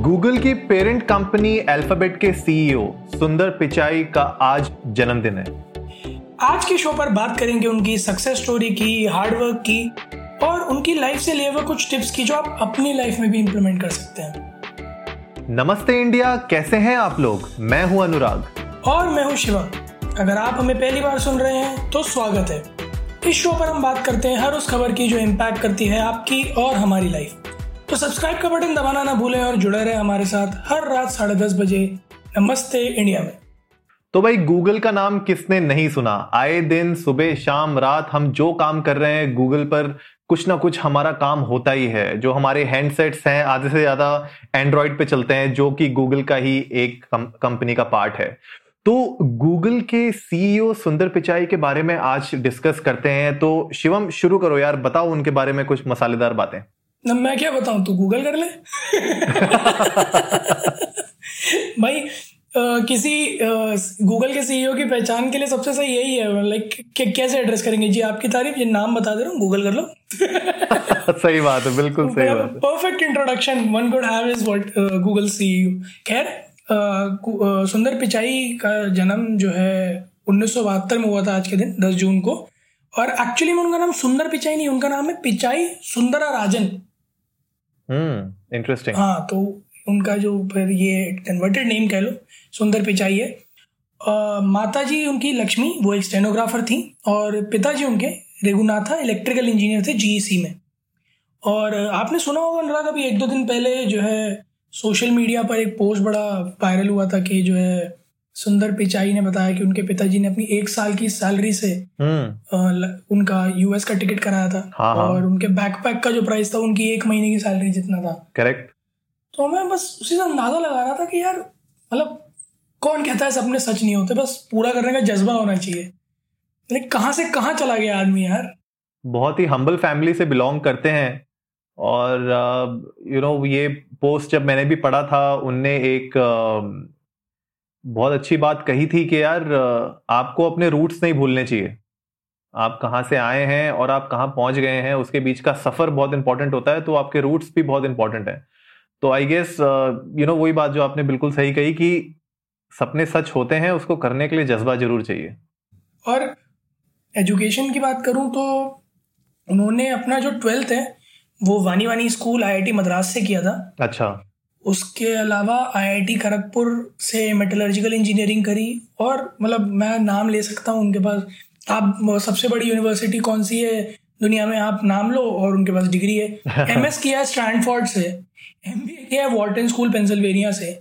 Google की parent company Alphabet के CEO Sundar Pichai का आज जन्मदिन है। आज के शो पर बात करेंगे उनकी सक्सेस स्टोरी की हार्डवर्क की और उनकी लाइफ से लिए हुए कुछ टिप्स की जो आप अपनी लाइफ में भी इंप्लीमेंट कर सकते हैं। नमस्ते इंडिया कैसे हैं आप लोग? मैं हूँ अनुराग। और मैं हूँ शिवा। अगर आप हमें पहली बार सुन रहे हैं तो स्वागत है। इस शो पर हम बात करते हैं हर उस खबर की जो इम्पैक्ट करती है आपकी और हमारी लाइफ तो सब्सक्राइब का बटन दबाना ना भूलें और जुड़े रहे हमारे साथ हर रात साढ़े दस बजे नमस्ते इंडिया में। तो भाई गूगल का नाम किसने नहीं सुना? आए दिन सुबह शाम रात हम जो काम कर रहे हैं गूगल पर कुछ ना कुछ हमारा काम होता ही है, जो हमारे हैंडसेट्स हैं, आधे से ज़्यादा एंड्रॉइड पे चलते हैं, जो कि गूगल का ही एक कंपनी का पार्ट है। तो गूगल के सीईओ सुंदर पिचाई के बारे में आज डिस्कस करते हैं तो शिवम, शुरू करो यार, बताओ उनके बारे में कुछ मसालेदार बातें। ना मैं क्या बताऊँ तू गूगल कर ले। भाई Uh, किसी गूगल के सीईओ की पहचान के लिए सबसे सही यही है लाइक कैसे एड्रेस करेंगे? जी आपकी तारीफ़ ये नाम बता दे रहा हूँ गूगल कर लो। सही बात है बिल्कुल सही बात है। Perfect introduction one good have is what Google CEO खैर सुंदर पिचाई का जन्म जो है उन्नीस सौ बहत्तर में हुआ था आज के दिन 10 जून को। और एक्चुअली में उनका नाम सुंदर पिचाई नहीं उनका नाम है पिचाई सुंदरा राजन। इंटरेस्टिंग हाँ तो उनका जो फिर ये कन्वर्टेड नेम कह लो, सुंदर पिचाई है। माता जी उनकी लक्ष्मी, वो एक स्टेनोग्राफर थी, और पिताजी उनके रेगुनाथा इलेक्ट्रिकल इंजीनियर थे जीईसी में। और आपने सुना होगा अनुराग, अभी एक दो दिन पहले जो है सोशल मीडिया पर एक पोस्ट बड़ा वायरल हुआ था कि जो है सुंदर पिचाई ने बताया कि उनके पिताजी ने अपनी एक साल की सैलरी से हम्म। उनका यूएस का टिकट कराया था। हाँ, हाँ। और उनके बैकपैक का जो प्राइस था उनकी एक महीने की सैलरी जितना था। करेक्ट तो मैं बस उसी से अंदाज़ा लगा रहा था कि यार मतलब कौन कहता है सपने सच नहीं होते बस पूरा करने का जज्बा होना चाहिए। लेकिन कहाँ से कहाँ चला गया आदमी यार? बहुत ही हम्बल फैमिली से बिलोंग करते हैं। और you uh, know you know, ये पोस्ट जब मैंने भी पढ़ा था उनने एक uh, बहुत अच्छी बात कही थी कि यार आपको अपने रूट्स नहीं भूलने चाहिए। आप कहाँ से आए हैं और आप कहाँ पहुँच गए हैं उसके बीच का सफ़र बहुत इंपॉर्टेंट होता है तो आपके रूट्स भी बहुत इंपॉर्टेंट है। तो आई गेस यू नो वही बात जो आपने बिल्कुल सही कही कि सपने सच होते हैं उसको करने के लिए जज्बा ज़रूर चाहिए। और एजुकेशन की बात करूँ तो उन्होंने अपना जो ट्वेल्थ है वो वानी वानी स्कूल आईआईटी मद्रास से किया था। अच्छा। उसके अलावा आईआईटी खड़गपुर से मेटलर्जिकल इंजीनियरिंग करी और मतलब मैं नाम ले सकता हूँ उनके पास। आप सबसे बड़ी यूनिवर्सिटी कौन सी है? दुनिया में आप नाम लो और उनके पास डिग्री है। एम एस किया है स्टैंडफोर्ड से एम बी ए किया है वॉल्टन स्कूल पेंसिल्वेनिया से।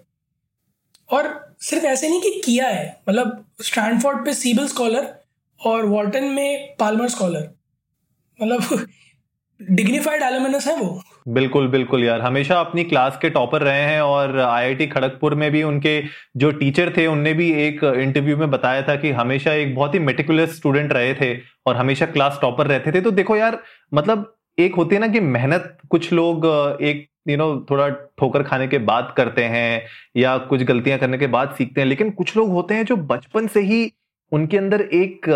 और सिर्फ़ ऐसे नहीं कि किया है मतलब स्टैंडफोर्ड पे सीबल स्कॉलर और वॉल्टन में पालमर स्कॉलर मतलब डिग्निफाइड एलिमेंस है वो। बिल्कुल बिल्कुल यार। हमेशा अपनी क्लास के टॉपर रहे हैं और आईआईटी खड़गपुर में भी उनके जो टीचर थे, उनने भी एक इंटरव्यू में बताया था कि हमेशा एक बहुत ही मेटिकुलस स्टूडेंट रहे थे और हमेशा क्लास टॉपर रहते थे। तो देखो यार मतलब एक होती है ना कि मेहनत, कुछ लोग एक यू नो थोड़ा ठोकर खाने के बाद करते हैं या कुछ गलतियाँ करने के बाद सीखते हैं, लेकिन कुछ लोग होते हैं जो बचपन से ही उनके अंदर एक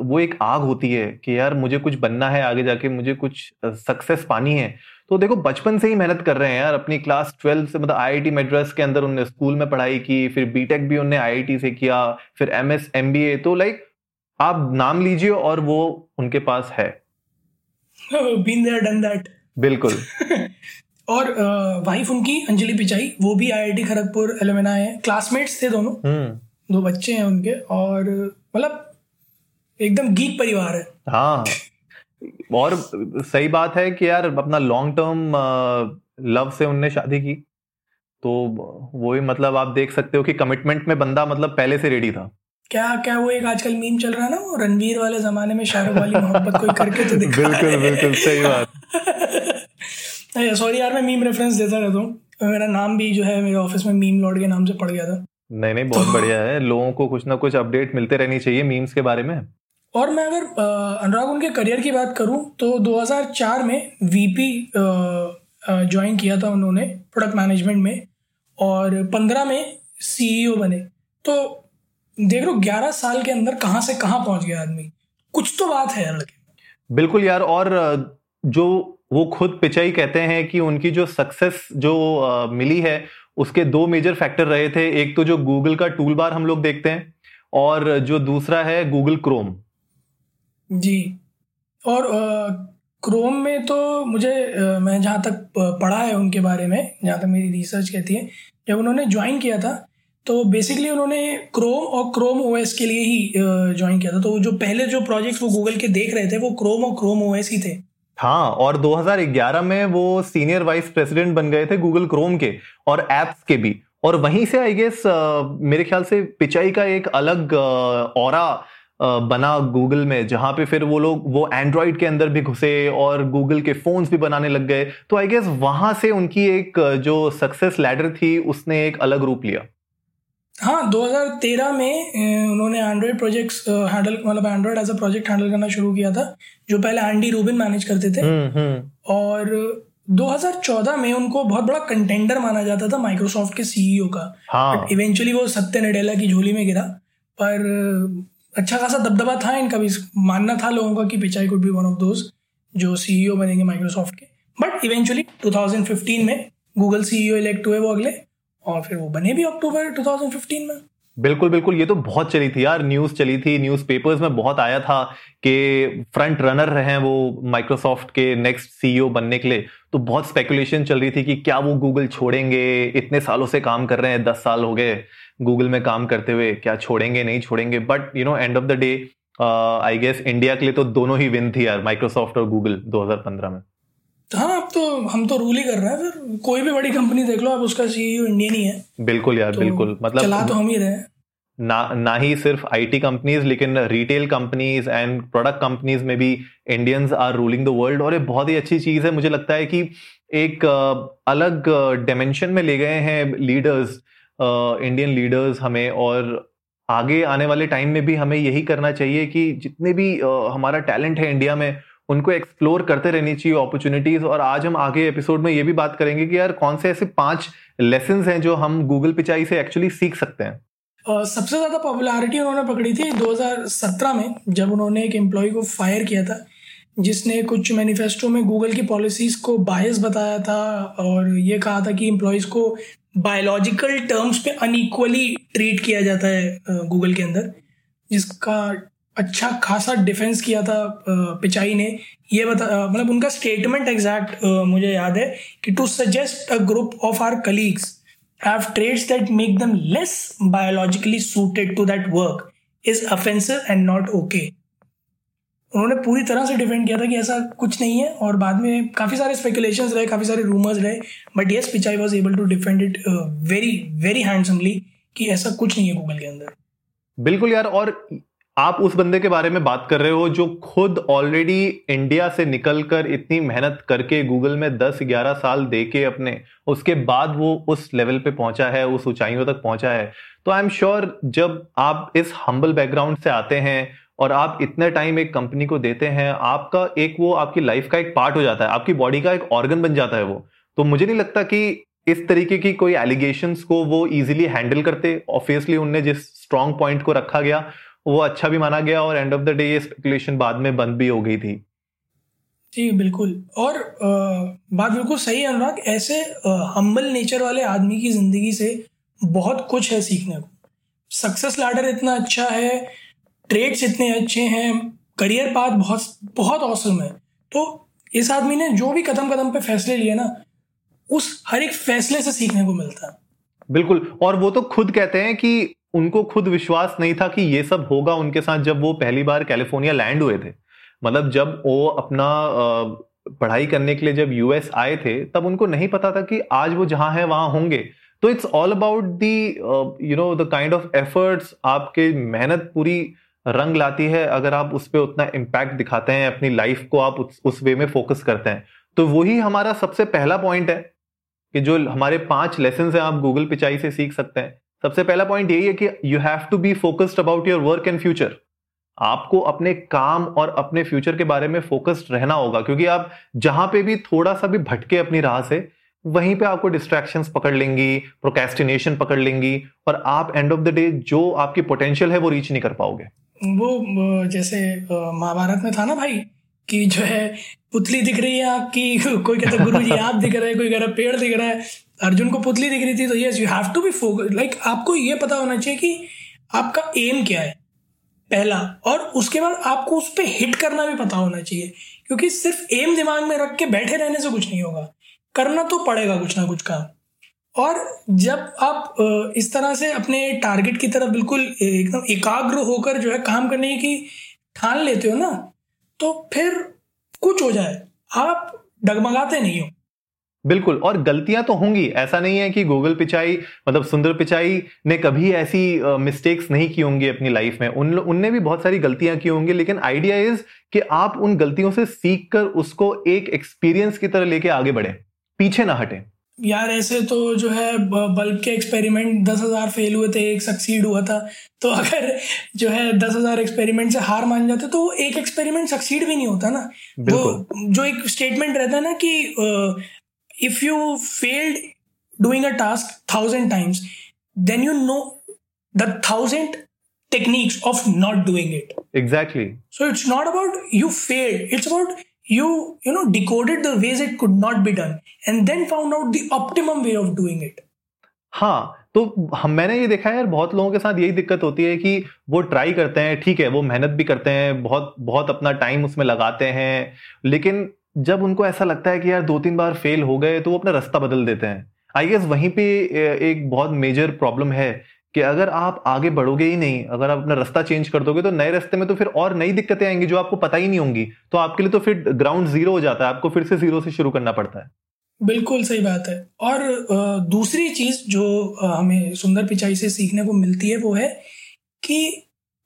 वो एक आग होती है कि यार मुझे कुछ बनना है, आगे जाके मुझे कुछ सक्सेस पानी है। तो देखो बचपन से ही मेहनत कर रहे हैं यार अपनी क्लास ट्वेल्व से मतलब आईआईटी मद्रास के अंदर उन्होंने स्कूल में पढ़ाई की फिर बीटेक भी उन्होंने आईआईटी से किया फिर एमएस एमबीए तो लाइक आप नाम लीजिए और वो उनके पास है। बीन देयर डन दैट बिल्कुल। और वाइफ उनकी अंजलि पिचाई वो भी आईआईटी खड़गपुर एलुमना है। क्लासमेट्स थे दोनों। हम्म। दो बच्चे हैं उनके और मतलब एकदम गीत परिवार है। हाँ। और सही बात है कि यार अपना लॉन्ग टर्म लव से उनने शादी की। तो वो ही मतलब आप देख सकते हो कि कमिटमेंट में बंदा मतलब पहले से रेडी था। क्या क्या वो एक आजकल मीम चल रहा है ना वो रणवीर वाले जमाने में शाहरुख वाली मोहब्बत कोई करके तो दिखा बिल्कुल बिल्कुल सही बात। सॉरी यार मैं मीम रेफरेंस देता रहता हूँ। मेरा नाम भी जो है मेरे ऑफ़िस में मीम लॉर्ड के नाम से पड़ गया था। नहीं नहीं बहुत बढ़िया है। लोगों को कुछ ना कुछ अपडेट मिलते रहनी चाहिए मीम्स के बारे में। और मैं अगर अनुराग, उनके करियर की बात करूँ तो 2004 में वीपी ज्वाइन किया था उन्होंने प्रोडक्ट मैनेजमेंट में और 15 में सीईओ बने। तो देख लो 11 साल के अंदर कहाँ से कहाँ पहुँच गया आदमी। कुछ तो बात है लड़के बिल्कुल यार, और जो वो खुद पिचाई कहते हैं कि उनकी जो सक्सेस जो मिली है, उसके दो मेजर फैक्टर रहे थे। एक तो जो गूगल का टूल बार हम लोग देखते हैं, और जो दूसरा है गूगल क्रोम जी। और क्रोम में तो मुझे आ, मैं जहाँ तक पढ़ा है उनके बारे में जहाँ तक मेरी रिसर्च कहती है जब उन्होंने ज्वाइन किया था तो बेसिकली उन्होंने क्रोम और क्रोम ओएस के लिए ही ज्वाइन किया था। तो जो पहले जो प्रोजेक्ट्स वो गूगल के देख रहे थे वो क्रोम और क्रोम ओएस ही थे। हाँ और 2011 में वो सीनियर वाइस प्रेसिडेंट बन गए थे गूगल क्रोम के और एप्स के भी। और वहीं से आई गेस मेरे ख्याल से पिचाई का एक अलग और बना गूगल में जहाँ पे फिर वो लोग वो एंड्रॉइड के अंदर भी घुसे और गूगल के फोन्स भी बनाने लग गए तो आई गेस वहाँ से उनकी एक जो सक्सेस लैडर थी उसने एक अलग रूप लिया हाँ 2013 में उन्होंने एंड्रॉयड प्रोजेक्ट्स हैंडल मतलब Android as a project handle करना शुरू किया था जो पहले एंडी रूबिन मैनेज करते थे हम्म, हम्म। और 2014 में उनको बहुत बड़ा कंटेंडर माना जाता था माइक्रोसॉफ्ट के सीईओ का इवेंचुअली हाँ. इवेंचुअली वो सत्य नडेला की झोली में गिरा पर अच्छा खासा दबदबा था इनका भी, मानना था लोगों का कि Pichai could be one of those जो सीईओ बनेंगे माइक्रोसॉफ्ट के। बट इवेंचुअली 2015 में गूगल सीईओ इलेक्ट हुए वो अगले, और फिर वो बने भी अक्टूबर 2015 में। बिल्कुल बिल्कुल, ये तो बहुत चली थी यार न्यूज़ चली थी न्यूज़ पेपर्स में बहुत आया था कि फ्रंट रनर रहे वो माइक्रोसॉफ्ट के नेक्स्ट सीईओ बनने के लिए। तो बहुत स्पेकुलेशन चल रही थी कि क्या वो गूगल छोड़ेंगे, इतने सालों से काम कर रहे हैं, दस साल हो गए। गूगल में काम करते हुए क्या छोड़ेंगे नहीं छोड़ेंगे but you know end of the day I guess India के लिए तो दोनों ही विन थी यार माइक्रोसॉफ्ट और गूगल 2015 में। हाँ अब तो हम तो रूल ही कर रहे हैं फिर कोई भी बड़ी कंपनी देख लो अब उसका सीईओ इंडियन ही है। बिल्कुल यार तो बिल्कुल मतलब चला तो हम ही रहे। ना ना ही सिर्फ़ आईटी कंपनीज़ लेकिन retail companies and product companies में भी Indians are ruling the world और ये बहुत ही अच्छी चीज़ है मुझे लगता है कि एक अलग डायमेंशन में ले गए हैं लीडर्स इंडियन लीडर्स हमें और आगे आने वाले टाइम में भी हमें यही करना चाहिए कि जितने भी हमारा टैलेंट है इंडिया में, उनको एक्सप्लोर करते रहनी चाहिए अपॉर्चुनिटीज़ और आज हम आगे एपिसोड में ये भी बात करेंगे कि यार कौन से ऐसे पाँच लेसन हैं जो हम गूगल पिचाई से एक्चुअली सीख सकते हैं। सबसे ज़्यादा पॉपुलैरिटी उन्होंने पकड़ी थी 2017 में, जब उन्होंने एक एम्प्लॉय को फायर किया था, जिसने कुछ मैनिफेस्टो में गूगल की पॉलिसीज़ को बायस बताया था और ये कहा था कि एम्प्लॉयज़ को बायोलॉजिकल टर्म्स पे अनइक्वली ट्रीट किया जाता है गूगल के अंदर, जिसका अच्छा खासा डिफेंस किया था पिचाई ने। ये बता मतलब उनका स्टेटमेंट एग्जैक्ट मुझे याद है कि to suggest a group of our colleagues have traits that make them less biologically suited to that work is offensive and not okay उन्होंने पूरी तरह से डिफेंड किया था कि ऐसा कुछ नहीं है और बाद में काफ़ी सारे स्पेकुलेशन रहे, काफ़ी सारे रूमर्स रहे but yes Pichai was able to defend it very very handsomely कि ऐसा कुछ नहीं है गूगल के अंदर। बिल्कुल यार, और आप उस बंदे के बारे में बात कर रहे हो जो खुद ऑलरेडी इंडिया से निकलकर इतनी मेहनत करके गूगल में 10-11 साल दे के अपने, उसके बाद वो उस लेवल पे पहुँचा है, उस ऊंचाइयों तक पहुँचा है। तो आई एम श्योर जब आप इस हम्बल बैकग्राउंड से आते हैं और आप इतने टाइम एक कंपनी को देते हैं आपका एक वो आपकी लाइफ का एक पार्ट हो जाता है आपकी बॉडी का एक ऑर्गन बन जाता है वो। तो मुझे नहीं लगता कि इस तरीके की कोई एलिगेशन को वो इजिली हैंडल करते। ऑब्वियसली उनने जिस स्ट्रॉन्ग पॉइंट को रखा गया वो अच्छा भी माना गया और एंड ऑफ़ द डे ये स्पेकुलेशन बाद में बंद भी हो गई थी। जी बिल्कुल। और आ, बात बिल्कुल सही है अनुराग ऐसे हम्बल नेचर वाले आदमी की ज़िंदगी से बहुत कुछ है सीखने को। सक्सेस लैडर इतना अच्छा है ट्रेड्स इतने अच्छे हैं, करियर पाथ बहुत बहुत औसम है। तो इस आदमी ने जो भी कदम कदम पे फैसले लिए ना, उस हर एक फैसले से सीखने को मिलता है। बिल्कुल, और वो तो खुद कहते हैं कि उनको खुद विश्वास नहीं था कि ये सब होगा उनके साथ जब वो पहली बार कैलिफ़ोर्निया लैंड हुए थे। मतलब जब वो अपना पढ़ाई करने के लिए जब यूएस आए थे, तब उनको नहीं पता था कि आज वो जहाँ है, वहाँ होंगे। तो it's all about the you know the kind of efforts आपके मेहनत पूरी रंग लाती है अगर आप उस पर उतना इम्पैक्ट दिखाते हैं अपनी लाइफ को आप उस, उस वे में फोकस करते हैं तो वही हमारा सबसे पहला पॉइंट है कि जो हमारे पाँच लेसन है आप गूगल पिचाई से सीख सकते हैं। सबसे पहला पॉइंट यही है कि you have to be focused about your work and future आपको अपने काम और अपने फ्यूचर के बारे में फोकस्ड रहना होगा क्योंकि आप जहाँ पे भी थोड़ा सा भी भटके अपनी राह से वहीं पे आपको डिस्ट्रैक्शंस पकड़ लेंगी प्रोकेस्टिनेशन पकड़ लेंगी और आप एंड ऑफ़ द डे जो आपकी पोटेंशियल है वो रीच नहीं कर पाओगे। वो जैसे महाभारत में था ना भाई, कि जो है, पुतली दिख रही है आपकी, कोई कहता गुरु जी आप दिख रहे हैं, कोई कह रहा, पेड़ दिख रहा है। अर्जुन को पुतली दिख रही थी तो yes you have to be focus like आपको ये पता होना चाहिए कि आपका एम क्या है, पहला। और उसके बाद आपको उस पर हिट करना भी पता होना चाहिए, क्योंकि सिर्फ़ एम दिमाग में रख के बैठे रहने से कुछ नहीं होगा। करना तो पड़ेगा कुछ ना कुछ काम। और जब आप इस तरह से अपने टारगेट की तरफ़ बिल्कुल एकदम एकाग्र होकर जो है काम करने की ठान लेते हो ना तो फिर कुछ हो जाए। आप डगमगाते नहीं हो। बिल्कुल, और गलतियाँ तो होंगी। ऐसा नहीं है कि गूगल पिचाई मतलब सुंदर पिचाई ने कभी ऐसी मिस्टेक्स नहीं की होंगी अपनी लाइफ में। उन उनने भी बहुत सारी गलतियाँ की होंगी, लेकिन आइडिया इज़ कि आप उन गलतियों से सीख कर उसको एक एक्सपीरियंस की तरह लेके आगे बढ़े। पीछे ना हटे। यार ऐसे तो जो है बल्ब के एक्सपेरिमेंट दस हज़ार फेल हुए थे एक सक्सीड हुआ था। तो अगर जो है दस हज़ार एक्सपेरिमेंट से हार मान जाते तो एक एक्सपेरिमेंट सक्सीड भी नहीं होता ना। वो जो एक स्टेटमेंट रहता है ना कि if you failed doing a task thousand times then you know the thousand techniques of not doing it exactly so it's not about you failed it's about you you know, decoded the ways it could not be done and then found out the optimum way of doing it. हाँ तो हम, मैंने ये देखा है यार, बहुत लोगों के साथ यही दिक्कत होती है कि वो ट्राई करते हैं, ठीक है, वो मेहनत भी करते हैं, बहुत बहुत अपना टाइम उसमें लगाते हैं, लेकिन जब उनको ऐसा लगता है कि यार दो तीन बार फेल हो गए तो वो अपना रास्ता बदल देते हैं। आई गेस वहीं पे एक बहुत मेजर प्रॉब्लम है कि अगर आप आगे बढ़ोगे ही नहीं, अगर आप अपना रास्ता चेंज कर दोगे तो नए रास्ते में तो फिर और नई दिक्कतें आएँगी जो आपको पता ही नहीं होंगी। तो आपके लिए तो फिर ग्राउंड ज़ीरो हो जाता है, आपको फिर से ज़ीरो से शुरू करना पड़ता है। बिल्कुल सही बात है। और दूसरी चीज़ जो हमें सुंदर पिचाई से सीखने को मिलती है वो है कि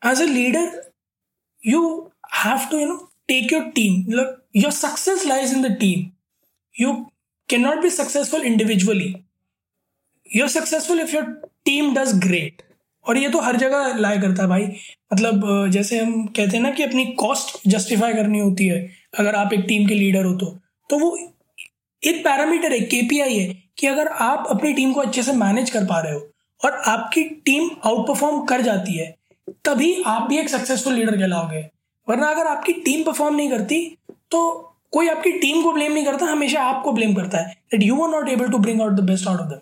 as a leader you have to you know take your team मतलब your success lies in the team. You cannot be successful individually. You're successful if your team does great. और ये तो हर जगह लाया करता है भाई। मतलब जैसे हम कहते हैं ना कि अपनी कॉस्ट जस्टिफाई करनी होती है, अगर आप एक टीम के लीडर हो तो। तो वो एक पैरामीटर है केपीआई है, कि अगर आप अपनी टीम को अच्छे से मैनेज कर पा रहे हो और आपकी टीम आउट परफॉर्म कर जाती है, तभी आप भी एक सक्सेसफुल लीडर कहलाओगे। वरना अगर आपकी टीम परफॉर्म नहीं करती तो कोई आपकी टीम को ब्लेम नहीं करता, हमेशा आपको ब्लेम करता है that you are not able to bring out the best out of them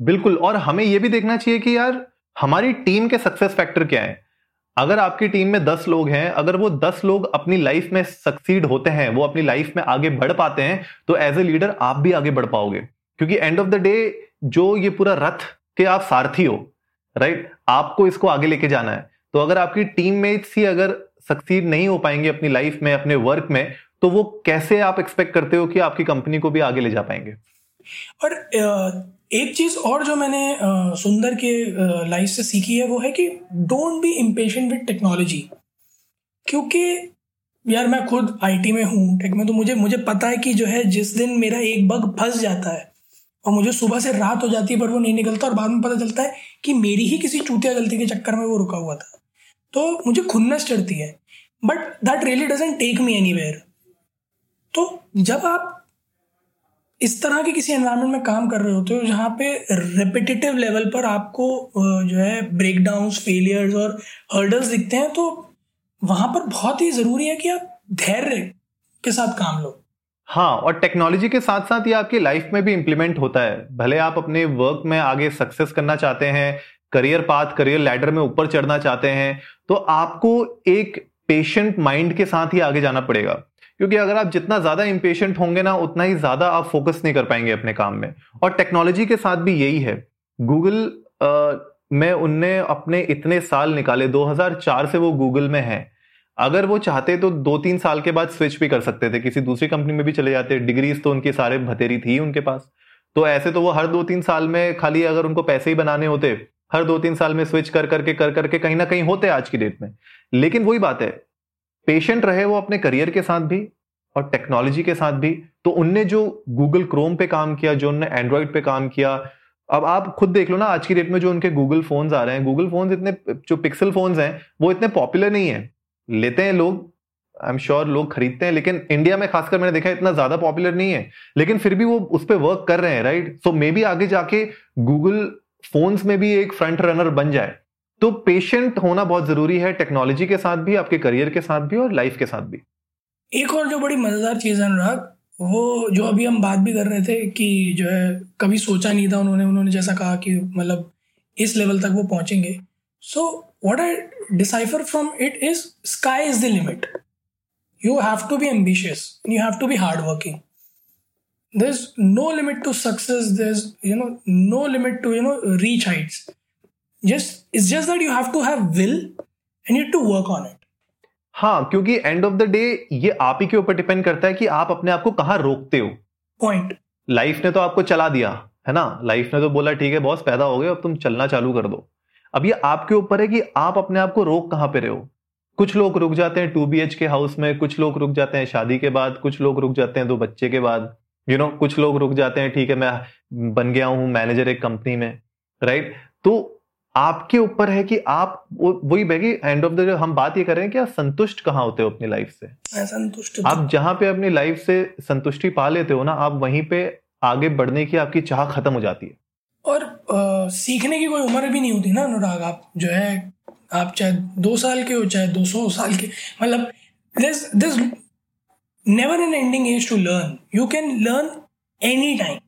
बिल्कुल, और हमें यह भी देखना चाहिए कि यार, हमारी टीम के सक्सेस फैक्टर क्या है? अगर आपकी टीम में दस लोग हैं, अगर वो दस लोग अपनी लाइफ में सक्सीड होते हैं, वो अपनी लाइफ में आगे बढ़ पाते हैं तो एज ए लीडर आप भी आगे बढ़ पाओगे। क्योंकि एंड ऑफ़ द डे जो ये पूरा रथ के आप सारथी हो राइट आपको इसको आगे लेके जाना है। तो अगर आपकी टीम मेट्स ही अगर सक्सीड नहीं हो पाएँगे अपनी लाइफ में, अपने वर्क में तो वो कैसे आप एक्सपेक्ट करते हो कि आपकी कंपनी को भी आगे ले जा पाएँगे? और एक चीज़ और जो मैंने सुंदर के लाइफ से सीखी है, वो है कि don't be impatient with technology क्योंकि यार मैं खुद आईटी में हूँ टेक में तो मुझे मुझे पता है कि जो है, जिस दिन मेरा एक बग फंस जाता है और मुझे सुबह से रात हो जाती है, पर वो नहीं निकलता और बाद में पता चलता है कि मेरी ही किसी चूतिया गलती के चक्कर में वो रुका हुआ था। तो मुझे खुन्नस चढ़ती है but that really doesn't take me any तो जब आप इस तरह के किसी एनवायरनमेंट में काम कर रहे होते हो जहाँ पे रेपिटेटिव लेवल पर आपको जो है ब्रेकडाउन फेलियर्स और हर्डल्स दिखते हैं तो वहाँ पर बहुत ही ज़रूरी है कि आप धैर्य के साथ काम लो। हाँ और टेक्नोलॉजी के साथ साथ ये आपकी लाइफ में भी इंप्लीमेंट होता है। भले आप अपने वर्क में आगे सक्सेस करना चाहते हैं करियर पाथ करियर लैडर में ऊपर चढ़ना चाहते हैं तो आपको एक पेशेंट माइंड के साथ ही आगे जाना पड़ेगा। क्योंकि अगर आप जितना ज़्यादा इंपेशेंट होंगे ना, उतना ही ज़्यादा आप फोकस नहीं कर पाएँगे अपने काम में। और टेक्नोलॉजी के साथ भी यही है। गूगल में उनने अपने इतने साल निकाले 2004 से वो गूगल में है। अगर वो चाहते तो दो तीन साल के बाद स्विच भी कर सकते थे। किसी दूसरी कंपनी में भी चले जाते। डिग्रीज तो उनकी सारे भतेरी थी उनके पास। तो ऐसे तो वो हर दो तीन साल में खाली अगर उनको पैसे ही बनाने होते, हर दो तीन साल में स्विच कर करके कर करके कहीं ना कहीं होते आज की डेट में। लेकिन वही बात है पेशेंट रहे वो अपने करियर के साथ भी और टेक्नोलॉजी के साथ भी तो उनने जो गूगल क्रोम पे काम किया, जो उनने एंड्रॉइड पे काम किया, अब आप खुद देख लो ना, आज की डेट में जो उनके गूगल फोन्स आ रहे हैं गूगल फोन्स इतने, जो पिक्सल फोन्स हैं, वो इतने पॉपुलर नहीं है। लेते हैं लोग आई एम श्योर लोग खरीदते हैं, लेकिन इंडिया में खासकर मैंने देखा इतना ज़्यादा पॉपुलर नहीं है। लेकिन फिर भी वो उस पर वर्क कर रहे हैं राइट सो मे बी आगे जाके गूगल फोन्स में भी एक फ्रंट रनर बन जाए। तो पेशेंट होना बहुत ज़रूरी है टेक्नोलॉजी के साथ भी, आपके करियर के साथ भी और लाइफ के साथ भी। एक और जो बड़ी मज़ेदार चीज़ है अनुराग, वो जो अभी हम बात भी कर रहे थे कि जो है, कभी सोचा नहीं था उन्होंने उन्होंने जैसा कहा कि मतलब इस लेवल तक वो पहुँचेंगे। So what I decipher from it is sky is the limit you have to be ambitious you have to be hard working there's no limit to success, there's, you know, no limit to, you know, reach heights. Just it's just that you have to have will and you have to work on it. हाँ क्योंकि and of the day ये आप ही के ऊपर depend करता है कि आप अपने आप को कहाँ रोकते हो। पॉइंट लाइफ ने तो आपको चला दिया है ना? लाइफ ने तो बोला ठीक है बॉस पैदा हो गए अब तुम चलना चालू कर दो। अब ये आपके ऊपर है कि आप अपने आप को रोक कहाँ पे रहे हो? कुछ लोग रुक जाते हैं two B H K house में कुछ लोग रुक जाते हैं शादी के बाद कुछ लोग रुक जाते हैं दो बच्चे के बाद। यू you नो know, कुछ लोग रुक जाते हैं ठीक है मैं बन गया हूँ मैनेजर एक कंपनी में राइट तो आपके ऊपर है कि आप वो वही बैगी एंड ऑफ़ द हम बात ये कर रहे हैं कि आप संतुष्ट कहाँ होते हो अपनी लाइफ से? संतुष्ट आप जहाँ पे अपनी लाइफ से संतुष्टि पा लेते हो ना आप वहीं पे आगे बढ़ने की आपकी चाह खत्म हो जाती है। और आ, सीखने की कोई उम्र भी नहीं होती ना अनुराग। आप जो है आप चाहे दो साल के हो चाहे दो सौ साल के मतलब this this never an ending age to learn you can learn any time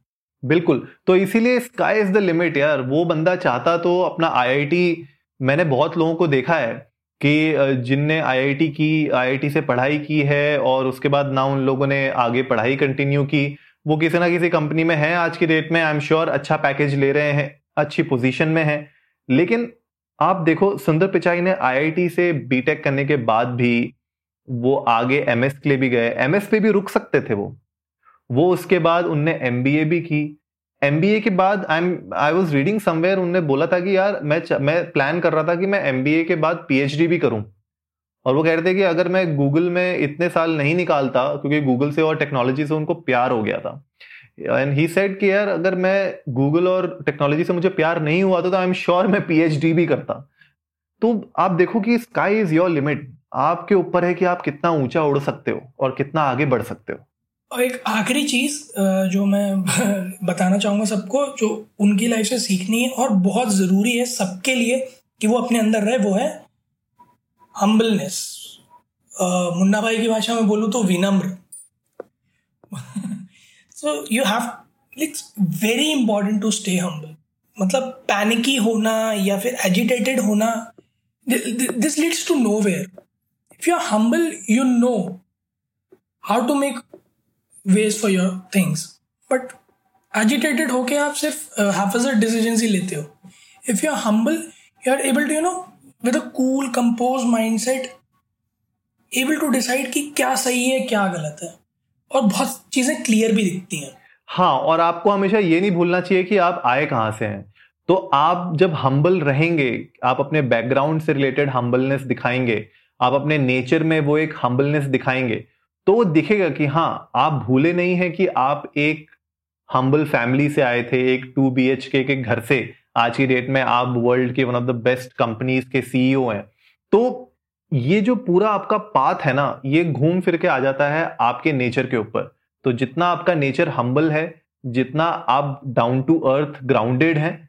बिल्कुल। तो इसीलिए स्काई इज़ द लिमिट यार। वो बंदा चाहता तो अपना आईआईटी मैंने बहुत लोगों को देखा है कि जिनने आईआईटी की आईआईटी से पढ़ाई की है और उसके बाद ना उन लोगों ने आगे पढ़ाई कंटिन्यू की। वो किसी ना किसी कंपनी में है आज की डेट में आई एम श्योर अच्छा पैकेज ले रहे हैं, अच्छी पोजीशन में है। लेकिन आप देखो, सुंदर पिचाई ने आईआईटी से बीटेक करने के बाद भी वो आगे एमएस के लिए भी गए। एमएस पे भी रुक सकते थे वो। वो उसके बाद उनने एम भी की। एमबीए के बाद I am I was reading somewhere उनने बोला था कि यार मैं मैं प्लान कर रहा था कि मैं एमबीए के बाद पीएचडी भी करूँ। और वो कह रहे थे कि अगर मैं गूगल में इतने साल नहीं निकालता, क्योंकि गूगल से और टेक्नोलॉजी से उनको प्यार हो गया था। एंड ही सेड कि यार अगर मैं गूगल और टेक्नोलॉजी से मुझे प्यार नहीं हुआ तो आई एम श्योर मैं पीएचडी भी करता। तो आप देखो कि स्काई इज़ योर लिमिट आपके ऊपर है कि आप कितना ऊँचा उड़ सकते हो और कितना आगे बढ़ सकते हो। और एक आखिरी चीज़ जो मैं बताना चाहूँगा सबको, जो उनकी लाइफ से सीखनी है और बहुत ज़रूरी है सबके लिए कि वो अपने अंदर रहे, वो है हम्बलनेस मुन्ना भाई की भाषा में बोलूँ तो विनम्र. So you have it's very important to stay humble मतलब पैनिकी होना या फिर एजिटेटेड होना this leads to nowhere if you are humble you know how to make ways for your things but agitated होके आप सिर्फ़ हाफिजर डिसीज़न ही लेते हो. If you are humble you are able to you know with a cool compose mindset able to decide कि क्या सही है, क्या गलत है. और बहुत चीज़ें क्लियर भी दिखती हैं. हाँ और आपको हमेशा ये नहीं भूलना चाहिए कि आप आए कहाँ से हैं. तो आप जब हम्बल रहेंगे, आप अपने बैकग्राउंड से रिलेटेड हम्बलनेस दिखाएँगे, आप अपने नेचर में वो एक हम्बलनेस दिखाएँगे तो दिखेगा कि हाँ आप भूले नहीं है कि आप एक हम्बल फैमिली से आए थे, एक टू बी एच के घर से। आज की डेट में आप वर्ल्ड के one of the best companies के सीईओ हैं। तो ये जो पूरा आपका पाथ है ना, ये घूम फिर के आ जाता है आपके नेचर के ऊपर। तो जितना आपका नेचर हम्बल है, जितना आप डाउन टू अर्थ ग्राउंडेड हैं,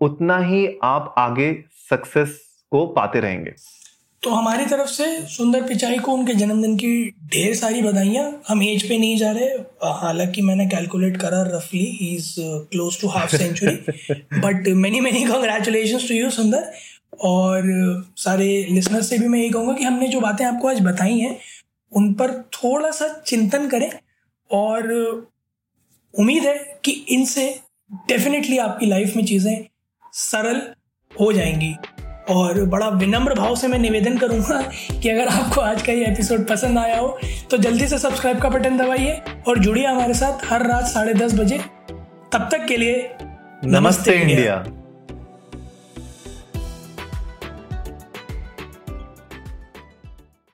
उतना ही आप आगे सक्सेस को पाते रहेंगे। तो हमारी तरफ़ से सुंदर पिचाई को उनके जन्मदिन की ढेर सारी बधाइयाँ। हम एज पे नहीं जा रहे हालाँकि मैंने कैलकुलेट करा रफली ही is close to half century but many many congratulation to you Sundar. और सारे लिसनर्स से भी मैं यही कहूँगा कि हमने जो बातें आपको आज बताई हैं उन पर थोड़ा सा चिंतन करें। और उम्मीद है कि इनसे डेफिनेटली आपकी लाइफ में चीज़ें सरल हो जाएँगी। और बड़ा विनम्र भाव से मैं निवेदन करूँगा कि अगर आपको आज का ये एपिसोड पसंद आया हो तो जल्दी से सब्सक्राइब का बटन दबाइए और जुड़िए हमारे साथ हर रात साढ़े दस बजे तब तक के लिए नमस्ते, नमस्ते इंडिया, इंडिया।